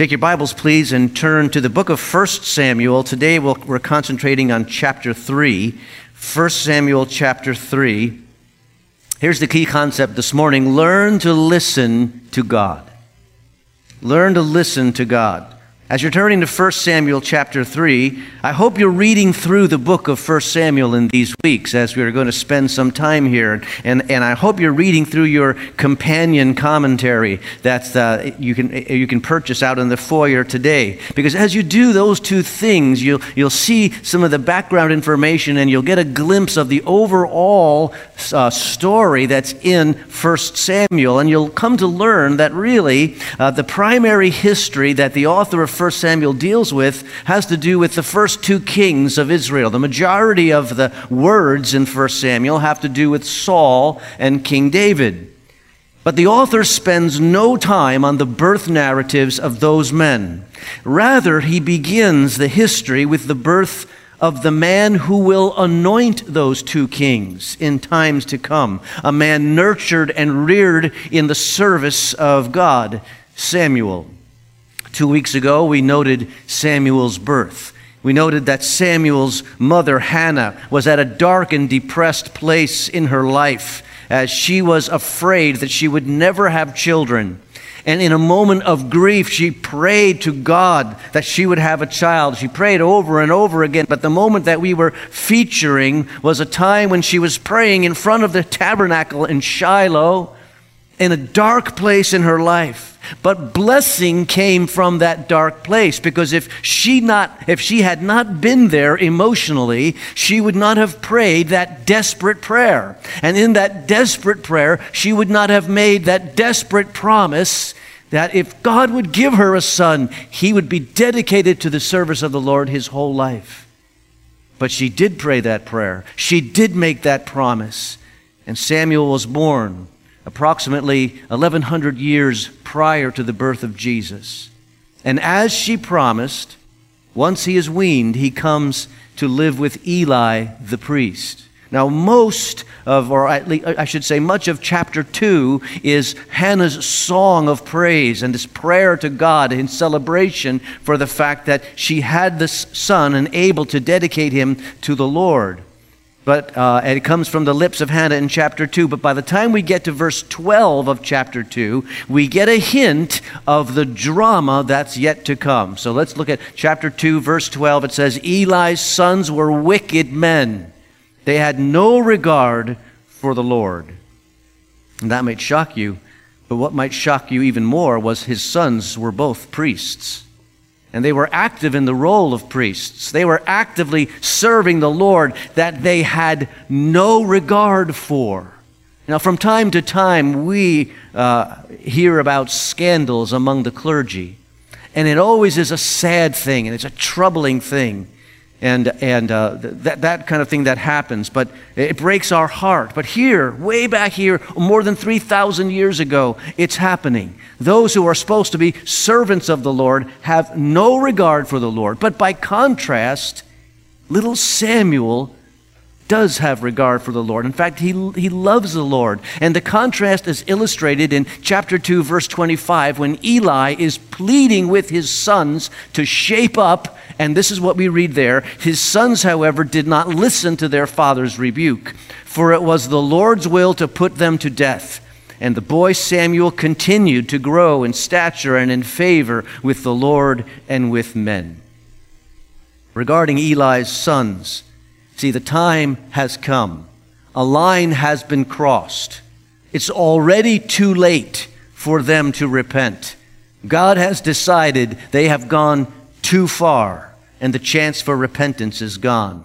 Take your Bibles, please, and turn to the book of 1 Samuel. Today we we are concentrating on chapter 3. 1 Samuel chapter 3. Here's the key concept this morning learn to listen to God. Learn to listen to God. As you're turning to 1 Samuel chapter 3, I hope you're reading through the book of 1 Samuel in these weeks as we're going to spend some time here. And, and I hope you're reading through your companion commentary that uh, you, can, you can purchase out in the foyer today. Because as you do those two things, you'll, you'll see some of the background information and you'll get a glimpse of the overall uh, story that's in 1 Samuel. And you'll come to learn that really uh, the primary history that the author of 1 Samuel deals with has to do with the first two kings of Israel. The majority of the words in 1 Samuel have to do with Saul and King David. But the author spends no time on the birth narratives of those men. Rather, he begins the history with the birth of the man who will anoint those two kings in times to come, a man nurtured and reared in the service of God, Samuel. Two weeks ago, we noted Samuel's birth. We noted that Samuel's mother, Hannah, was at a dark and depressed place in her life as she was afraid that she would never have children. And in a moment of grief, she prayed to God that she would have a child. She prayed over and over again. But the moment that we were featuring was a time when she was praying in front of the tabernacle in Shiloh in a dark place in her life. But blessing came from that dark place because if she not if she had not been there emotionally, she would not have prayed that desperate prayer. And in that desperate prayer, she would not have made that desperate promise that if God would give her a son, he would be dedicated to the service of the Lord his whole life. But she did pray that prayer. She did make that promise. And Samuel was born approximately 1100 years prior to the birth of Jesus. And as she promised, once he is weaned, he comes to live with Eli the priest. Now, most of, or at least, I should say, much of chapter 2 is Hannah's song of praise and this prayer to God in celebration for the fact that she had this son and able to dedicate him to the Lord. But uh, it comes from the lips of Hannah in chapter 2. But by the time we get to verse 12 of chapter 2, we get a hint of the drama that's yet to come. So let's look at chapter 2, verse 12. It says, Eli's sons were wicked men, they had no regard for the Lord. And that might shock you, but what might shock you even more was his sons were both priests. And they were active in the role of priests. They were actively serving the Lord that they had no regard for. Now, from time to time, we uh, hear about scandals among the clergy. And it always is a sad thing, and it's a troubling thing and, and uh, that, that kind of thing that happens. But it breaks our heart. But here, way back here, more than 3,000 years ago, it's happening. Those who are supposed to be servants of the Lord have no regard for the Lord. But by contrast, little Samuel does have regard for the Lord. In fact, he, he loves the Lord. And the contrast is illustrated in chapter 2, verse 25, when Eli is pleading with his sons to shape up. And this is what we read there. His sons, however, did not listen to their father's rebuke, for it was the Lord's will to put them to death. And the boy Samuel continued to grow in stature and in favor with the Lord and with men. Regarding Eli's sons, See, the time has come. A line has been crossed. It's already too late for them to repent. God has decided they have gone too far, and the chance for repentance is gone.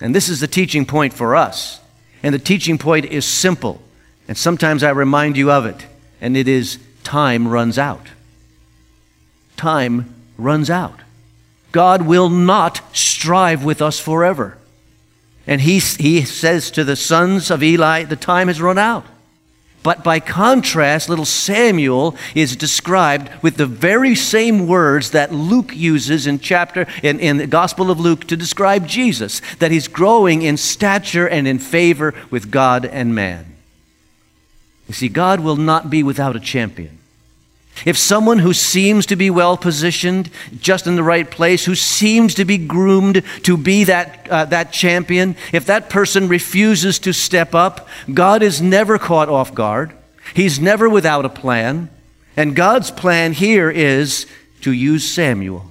And this is the teaching point for us. And the teaching point is simple. And sometimes I remind you of it. And it is time runs out. Time runs out. God will not strive with us forever. And he, he says to the sons of Eli, the time has run out. But by contrast, little Samuel is described with the very same words that Luke uses in chapter in, in the Gospel of Luke to describe Jesus, that he's growing in stature and in favor with God and man. You see, God will not be without a champion. If someone who seems to be well positioned, just in the right place, who seems to be groomed to be that, uh, that champion, if that person refuses to step up, God is never caught off guard. He's never without a plan. And God's plan here is to use Samuel.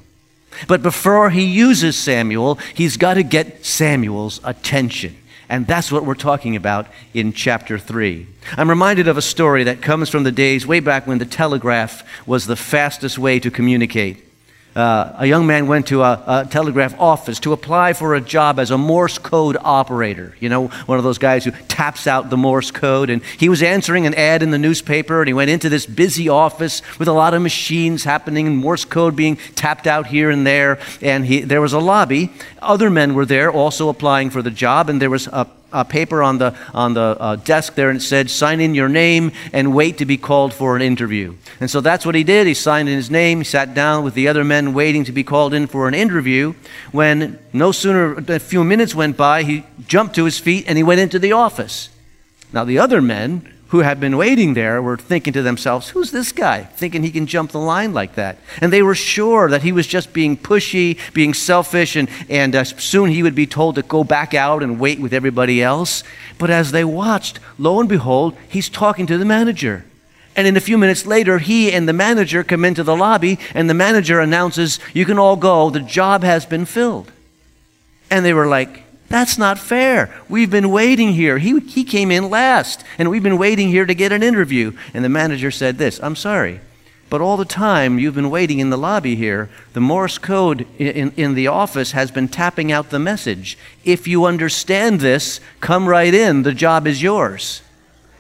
But before he uses Samuel, he's got to get Samuel's attention. And that's what we're talking about in chapter 3. I'm reminded of a story that comes from the days way back when the telegraph was the fastest way to communicate. Uh, a young man went to a, a, telegraph office to apply for a job as a Morse code operator. You know, one of those guys who taps out the Morse code. And he was answering an ad in the newspaper, and he went into this busy office with a lot of machines happening, and Morse code being tapped out here and there. And he, there was a lobby. Other men were there also applying for the job, and there was a a paper on the, on the uh, desk there and said, sign in your name and wait to be called for an interview. And so that's what he did. He signed in his name, he sat down with the other men waiting to be called in for an interview. When no sooner a few minutes went by, he jumped to his feet and he went into the office. Now, the other men who had been waiting there were thinking to themselves, Who's this guy? Thinking he can jump the line like that. And they were sure that he was just being pushy, being selfish, and, and uh, soon he would be told to go back out and wait with everybody else. But as they watched, lo and behold, he's talking to the manager. And in a few minutes later, he and the manager come into the lobby, and the manager announces, You can all go, the job has been filled. And they were like, that's not fair. We've been waiting here. He, he came in last, and we've been waiting here to get an interview. And the manager said this I'm sorry, but all the time you've been waiting in the lobby here, the Morse code in, in the office has been tapping out the message. If you understand this, come right in. The job is yours.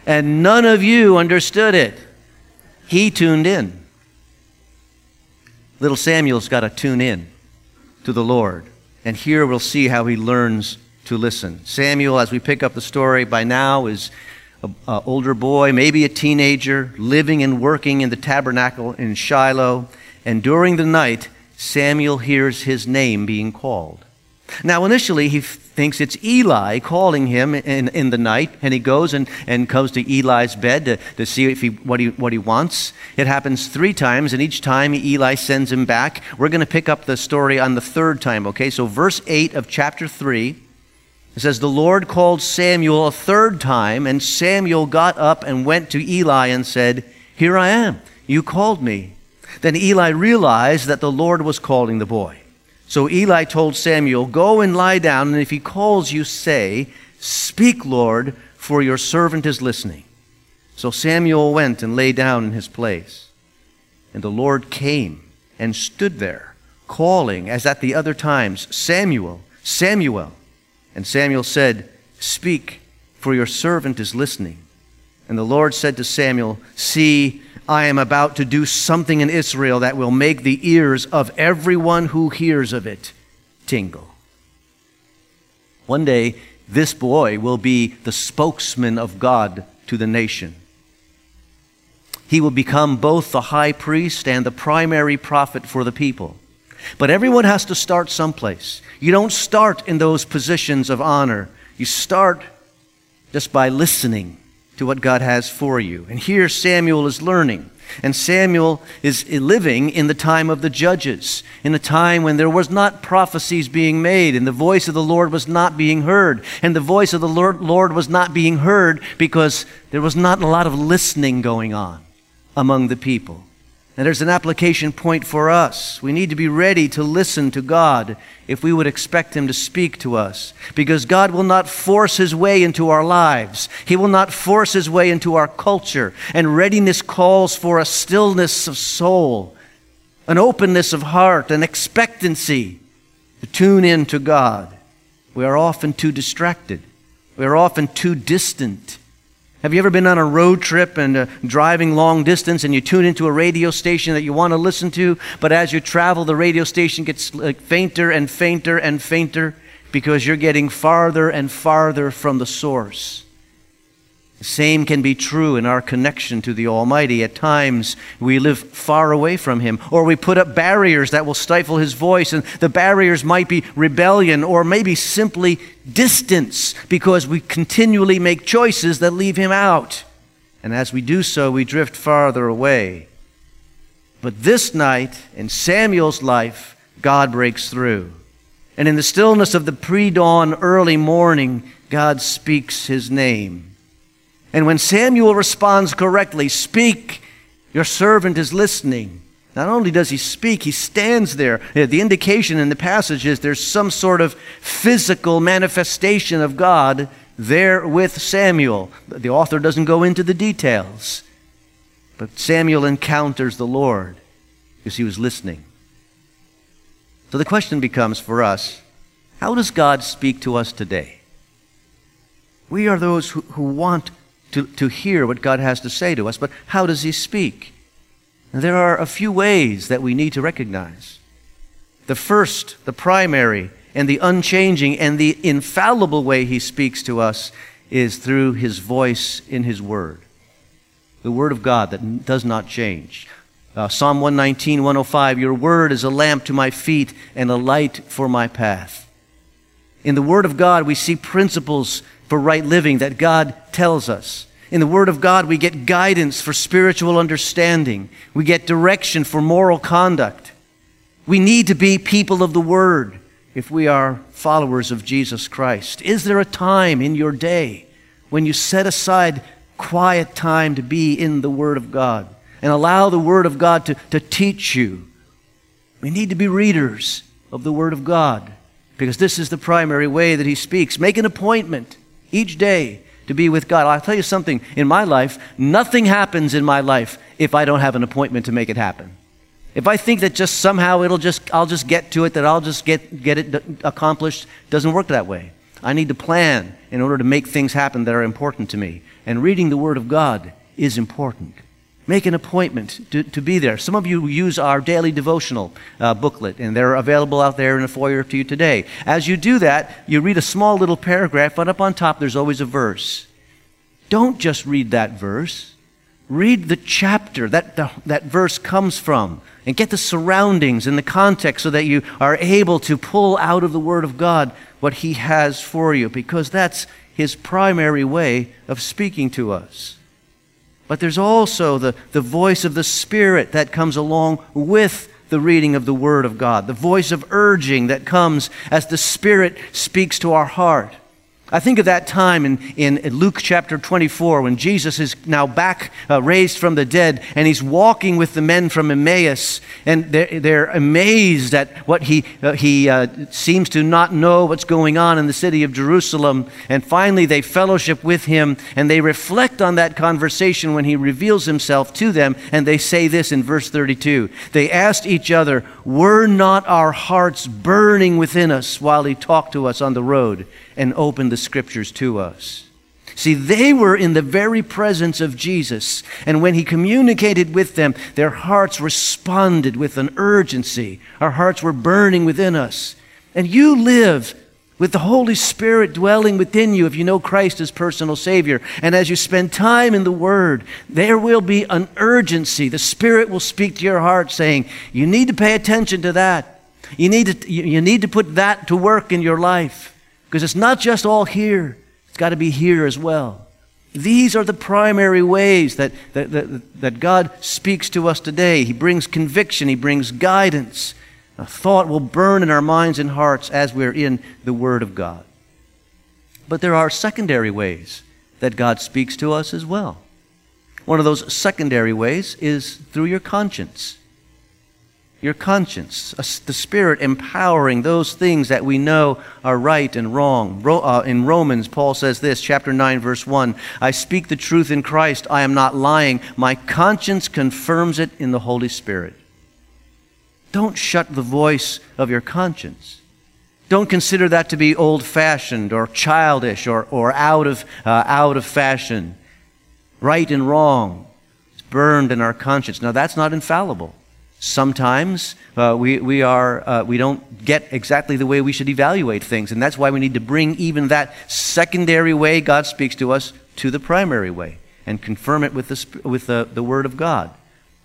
And none of you understood it. He tuned in. Little Samuel's got to tune in to the Lord. And here we'll see how he learns to listen. Samuel, as we pick up the story, by now is an older boy, maybe a teenager, living and working in the tabernacle in Shiloh. And during the night, Samuel hears his name being called. Now, initially, he thinks it's Eli calling him in, in the night, and he goes and, and comes to Eli's bed to, to see if he, what, he, what he wants. It happens three times, and each time Eli sends him back. We're going to pick up the story on the third time, okay? So, verse 8 of chapter 3. It says, The Lord called Samuel a third time, and Samuel got up and went to Eli and said, Here I am. You called me. Then Eli realized that the Lord was calling the boy. So Eli told Samuel, Go and lie down, and if he calls you, say, Speak, Lord, for your servant is listening. So Samuel went and lay down in his place. And the Lord came and stood there, calling, as at the other times, Samuel, Samuel. And Samuel said, Speak, for your servant is listening. And the Lord said to Samuel, See, I am about to do something in Israel that will make the ears of everyone who hears of it tingle. One day, this boy will be the spokesman of God to the nation. He will become both the high priest and the primary prophet for the people. But everyone has to start someplace. You don't start in those positions of honor. You start just by listening to what God has for you. And here Samuel is learning. And Samuel is living in the time of the judges, in a time when there was not prophecies being made, and the voice of the Lord was not being heard. And the voice of the Lord, was not being heard because there was not a lot of listening going on among the people. And there's an application point for us. We need to be ready to listen to God if we would expect Him to speak to us. Because God will not force His way into our lives, He will not force His way into our culture. And readiness calls for a stillness of soul, an openness of heart, an expectancy to tune in to God. We are often too distracted, we are often too distant. Have you ever been on a road trip and uh, driving long distance and you tune into a radio station that you want to listen to, but as you travel, the radio station gets like, fainter and fainter and fainter because you're getting farther and farther from the source? Same can be true in our connection to the Almighty. At times, we live far away from Him, or we put up barriers that will stifle His voice, and the barriers might be rebellion, or maybe simply distance, because we continually make choices that leave Him out. And as we do so, we drift farther away. But this night, in Samuel's life, God breaks through. And in the stillness of the pre dawn early morning, God speaks his name. And when Samuel responds correctly, Speak, your servant is listening. Not only does he speak, he stands there. Uh, the indication in the passage is there's some sort of physical manifestation of God there with Samuel. The author doesn't go into the details. But Samuel encounters the Lord because he was listening. So the question becomes for us how does God speak to us today? We are those who, who want to, to hear what God has to say to us, but how does he speak? And there are a few ways that we need to recognize. The first, the primary, and the unchanging and the infallible way he speaks to us is through his voice in his word. The word of God that does not change. Uh, Psalm 119, 105 Your word is a lamp to my feet and a light for my path. In the word of God, we see principles for right living that God tells us. In the Word of God, we get guidance for spiritual understanding. We get direction for moral conduct. We need to be people of the Word if we are followers of Jesus Christ. Is there a time in your day when you set aside quiet time to be in the Word of God and allow the Word of God to, to teach you? We need to be readers of the Word of God because this is the primary way that He speaks. Make an appointment each day to be with God. I'll tell you something. In my life, nothing happens in my life if I don't have an appointment to make it happen. If I think that just somehow it'll just, I'll just get to it, that I'll just get, get it accomplished, doesn't work that way. I need to plan in order to make things happen that are important to me. And reading the Word of God is important. Make an appointment to, to be there. Some of you use our daily devotional uh, booklet, and they're available out there in the foyer to you today. As you do that, you read a small little paragraph, but up on top there's always a verse. Don't just read that verse, read the chapter that the, that verse comes from, and get the surroundings and the context so that you are able to pull out of the Word of God what He has for you, because that's His primary way of speaking to us. But there's also the, the voice of the Spirit that comes along with the reading of the Word of God, the voice of urging that comes as the Spirit speaks to our heart. I think of that time in, in Luke chapter 24 when Jesus is now back uh, raised from the dead and he's walking with the men from Emmaus and they're, they're amazed at what he, uh, he uh, seems to not know what's going on in the city of Jerusalem. And finally they fellowship with him and they reflect on that conversation when he reveals himself to them and they say this in verse 32. They asked each other, Were not our hearts burning within us while he talked to us on the road? And opened the scriptures to us. See, they were in the very presence of Jesus, and when he communicated with them, their hearts responded with an urgency. Our hearts were burning within us. And you live with the Holy Spirit dwelling within you if you know Christ as personal Savior. And as you spend time in the Word, there will be an urgency. The Spirit will speak to your heart saying, You need to pay attention to that. You need to, you need to put that to work in your life. Because it's not just all here, it's got to be here as well. These are the primary ways that, that, that, that, God speaks to us today. He brings conviction, He brings guidance. A thought will burn in our minds and hearts as we're in the Word of God. But there are secondary ways that God speaks to us as well. One of those secondary ways is through your conscience your conscience, the Spirit empowering those things that we know are right and wrong. Uh, in Romans, Paul says this, chapter 9, verse 1 I speak the truth in Christ, I am not lying. My conscience confirms it in the Holy Spirit. Don't shut the voice of your conscience. Don't consider that to be old fashioned or childish or, or out, of, uh, out of fashion. Right and wrong. It's burned in our conscience. Now, that's not infallible. Sometimes uh, we, we, are, uh, we don't get exactly the way we should evaluate things, and that's why we need to bring even that secondary way God speaks to us to the primary way and confirm it with the, with the, the Word of God.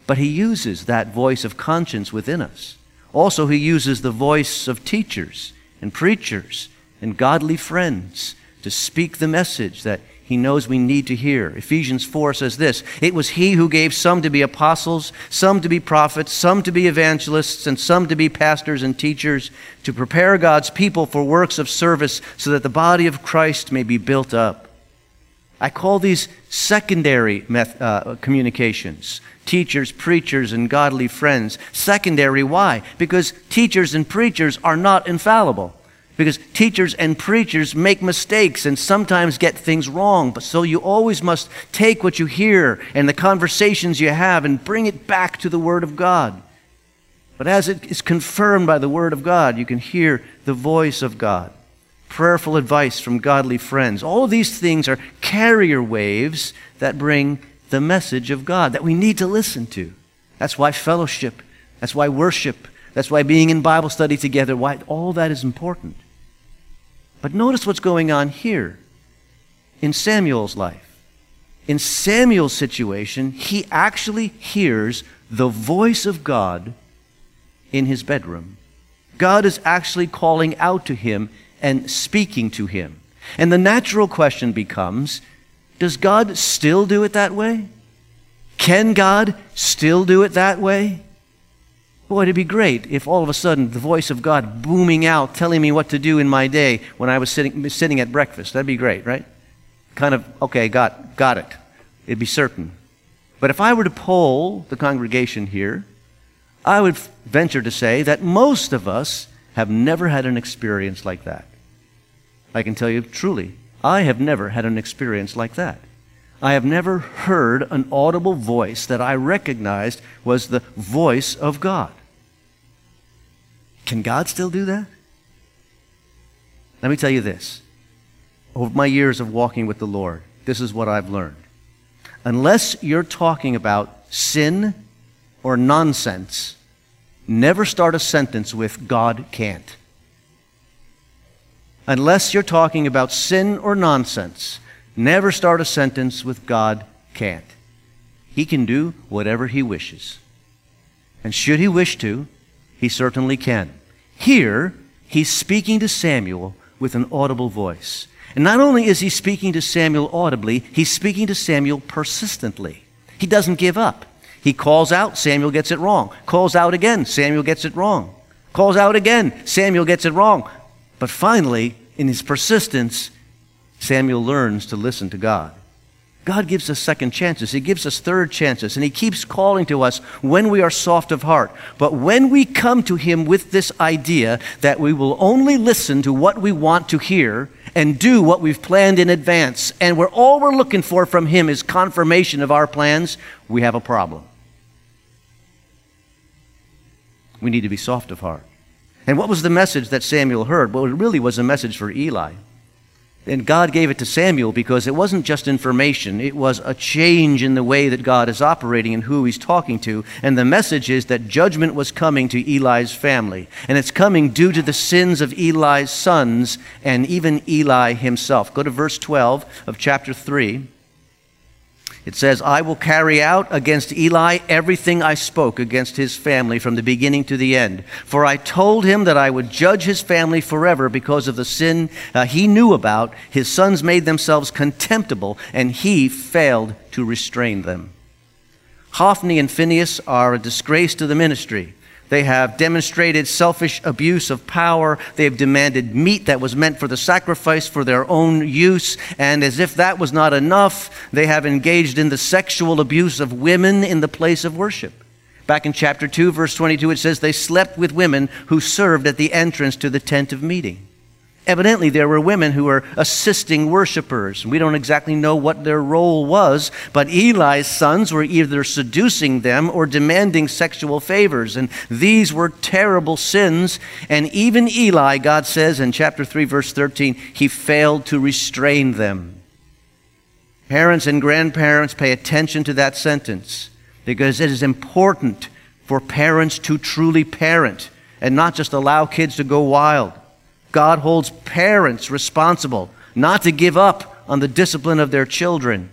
But He uses that voice of conscience within us. Also, He uses the voice of teachers and preachers and godly friends to speak the message that he knows we need to hear. Ephesians 4 says this It was He who gave some to be apostles, some to be prophets, some to be evangelists, and some to be pastors and teachers, to prepare God's people for works of service so that the body of Christ may be built up. I call these secondary meth- uh, communications teachers, preachers, and godly friends. Secondary, why? Because teachers and preachers are not infallible. Because teachers and preachers make mistakes and sometimes get things wrong. But so you always must take what you hear and the conversations you have and bring it back to the Word of God. But as it is confirmed by the Word of God, you can hear the voice of God. Prayerful advice from godly friends. All these things are carrier waves that bring the message of God that we need to listen to. That's why fellowship, that's why worship, that's why being in Bible study together, why all that is important. But notice what's going on here in Samuel's life. In Samuel's situation, he actually hears the voice of God in his bedroom. God is actually calling out to him and speaking to him. And the natural question becomes does God still do it that way? Can God still do it that way? Boy, it'd be great if all of a sudden the voice of God booming out, telling me what to do in my day when I was sitting, sitting at breakfast. That'd be great, right? Kind of, okay, got, got it. It'd be certain. But if I were to poll the congregation here, I would venture to say that most of us have never had an experience like that. I can tell you truly, I have never had an experience like that. I have never heard an audible voice that I recognized was the voice of God. Can God still do that? Let me tell you this. Over my years of walking with the Lord, this is what I've learned. Unless you're talking about sin or nonsense, never start a sentence with God can't. Unless you're talking about sin or nonsense, Never start a sentence with God can't. He can do whatever he wishes. And should he wish to, he certainly can. Here, he's speaking to Samuel with an audible voice. And not only is he speaking to Samuel audibly, he's speaking to Samuel persistently. He doesn't give up. He calls out, Samuel gets it wrong. Calls out again, Samuel gets it wrong. Calls out again, Samuel gets it wrong. But finally, in his persistence, Samuel learns to listen to God. God gives us second chances. He gives us third chances. And He keeps calling to us when we are soft of heart. But when we come to Him with this idea that we will only listen to what we want to hear and do what we've planned in advance, and where all we're looking for from Him is confirmation of our plans, we have a problem. We need to be soft of heart. And what was the message that Samuel heard? Well, it really was a message for Eli. And God gave it to Samuel because it wasn't just information, it was a change in the way that God is operating and who he's talking to. And the message is that judgment was coming to Eli's family. And it's coming due to the sins of Eli's sons and even Eli himself. Go to verse 12 of chapter 3. It says, I will carry out against Eli everything I spoke against his family from the beginning to the end. For I told him that I would judge his family forever because of the sin uh, he knew about. His sons made themselves contemptible, and he failed to restrain them. Hophni and Phinehas are a disgrace to the ministry. They have demonstrated selfish abuse of power. They have demanded meat that was meant for the sacrifice for their own use. And as if that was not enough, they have engaged in the sexual abuse of women in the place of worship. Back in chapter 2, verse 22, it says, They slept with women who served at the entrance to the tent of meeting. Evidently, there were women who were assisting worshipers. We don't exactly know what their role was, but Eli's sons were either seducing them or demanding sexual favors. And these were terrible sins. And even Eli, God says in chapter 3, verse 13, he failed to restrain them. Parents and grandparents, pay attention to that sentence because it is important for parents to truly parent and not just allow kids to go wild. God holds parents responsible not to give up on the discipline of their children.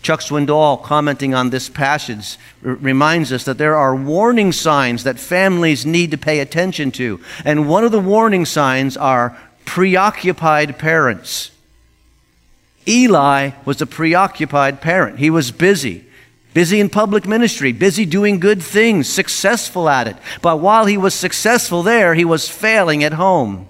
Chuck Swindoll, commenting on this passage, r- reminds us that there are warning signs that families need to pay attention to. And one of the warning signs are preoccupied parents. Eli was a preoccupied parent. He was busy, busy in public ministry, busy doing good things, successful at it. But while he was successful there, he was failing at home.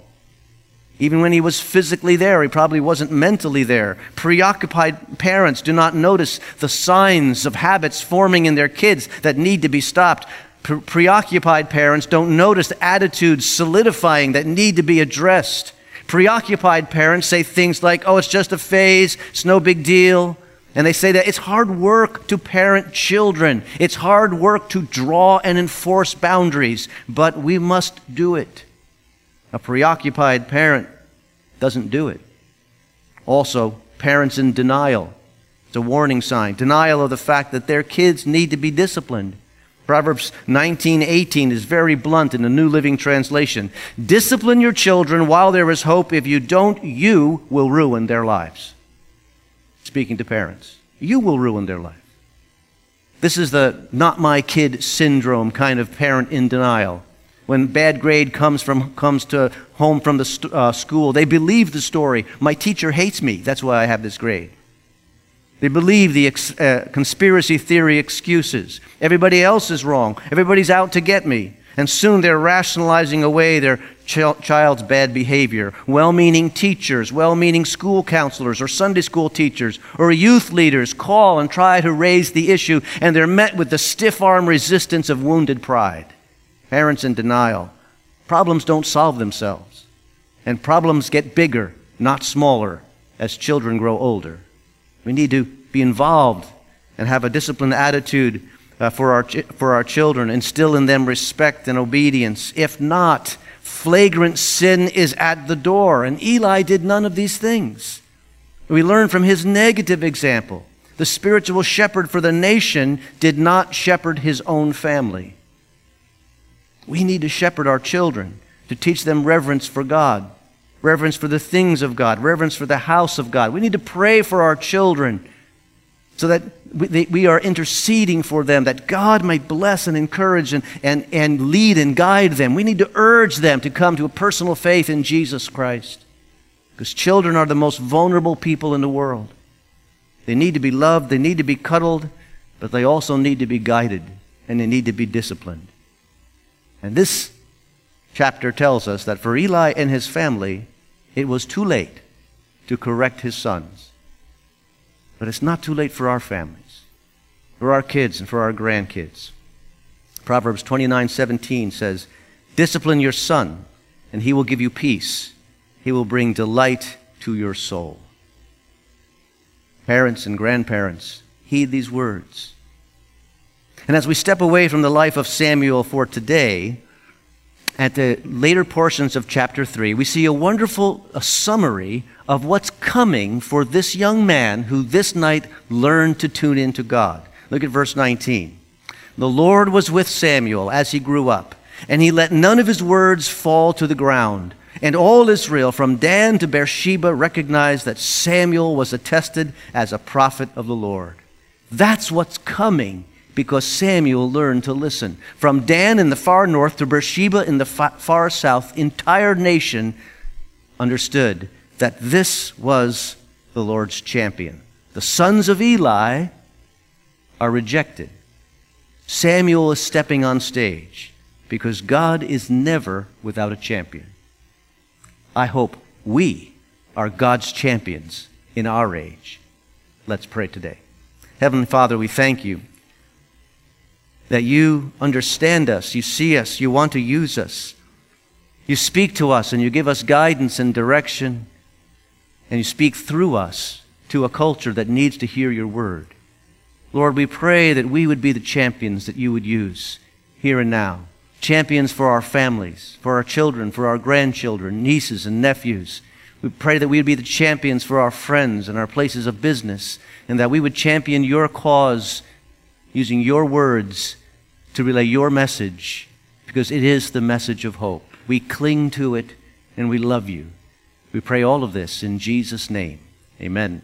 Even when he was physically there, he probably wasn't mentally there. Preoccupied parents do not notice the signs of habits forming in their kids that need to be stopped. Pre- preoccupied parents don't notice attitudes solidifying that need to be addressed. Preoccupied parents say things like, oh, it's just a phase, it's no big deal. And they say that it's hard work to parent children, it's hard work to draw and enforce boundaries, but we must do it. A preoccupied parent doesn't do it. Also, parents in denial. It's a warning sign. Denial of the fact that their kids need to be disciplined. Proverbs 19:18 is very blunt in the New Living Translation. Discipline your children while there is hope. If you don't, you will ruin their lives. Speaking to parents, you will ruin their life. This is the not my kid syndrome kind of parent in denial when bad grade comes from comes to home from the uh, school they believe the story. My teacher hates me. That's why i have this grade. They believe the ex- uh, conspiracy theory excuses. Everybody else is wrong. Everybody's out to get me. And soon they're rationalizing away their ch- child's bad behavior. Well-meaning teachers well-meaning school counselors or sunday school teachers or youth leaders call and try to raise the issue and they're met with the stiff-arm resistance of wounded pride parents in denial. Problems don't solve themselves, and problems get bigger, not smaller, as children grow older. We need to be involved and have a disciplined attitude uh, for, our, for our children, instill in them respect and obedience. If not, flagrant sin is at the door, and Eli did none of these things. We learn from his negative example. The spiritual shepherd for the nation did not shepherd his own family. We need to shepherd our children, to teach them reverence for God, reverence for the things of God, reverence for the house of God. We need to pray for our children so that we are interceding for them, that God might bless and encourage and, and, and lead and guide them. We need to urge them to come to a personal faith in Jesus Christ. Because children are the most vulnerable people in the world. They need to be loved, they need to be cuddled, but they also need to be guided and they need to be disciplined. And this chapter tells us that for Eli and his family, it was too late to correct his sons. But it's not too late for our families, for our kids, and for our grandkids. Proverbs 29:17 says, "Discipline your son, and he will give you peace. He will bring delight to your soul." Parents and grandparents, heed these words. And as we step away from the life of Samuel for today, at the later portions of chapter 3, we see a wonderful a summary of what's coming for this young man who this night learned to tune into God. Look at verse 19. The Lord was with Samuel as he grew up, and he let none of his words fall to the ground. And all Israel, from Dan to Beersheba, recognized that Samuel was attested as a prophet of the Lord. That's what's coming because Samuel learned to listen. From Dan in the far north to Beersheba in the far south, entire nation understood that this was the Lord's champion. The sons of Eli are rejected. Samuel is stepping on stage because God is never without a champion. I hope we are God's champions in our age. Let's pray today. Heavenly Father, we thank you that you understand us, you see us, you want to use us. You speak to us and you give us guidance and direction, and you speak through us to a culture that needs to hear your word. Lord, we pray that we would be the champions that you would use here and now. Champions for our families, for our children, for our grandchildren, nieces and nephews. We pray that we would be the champions for our friends and our places of business, and that we would champion your cause using your words to relay your message because it is the message of hope. We cling to it and we love you. We pray all of this in Jesus' name. Amen.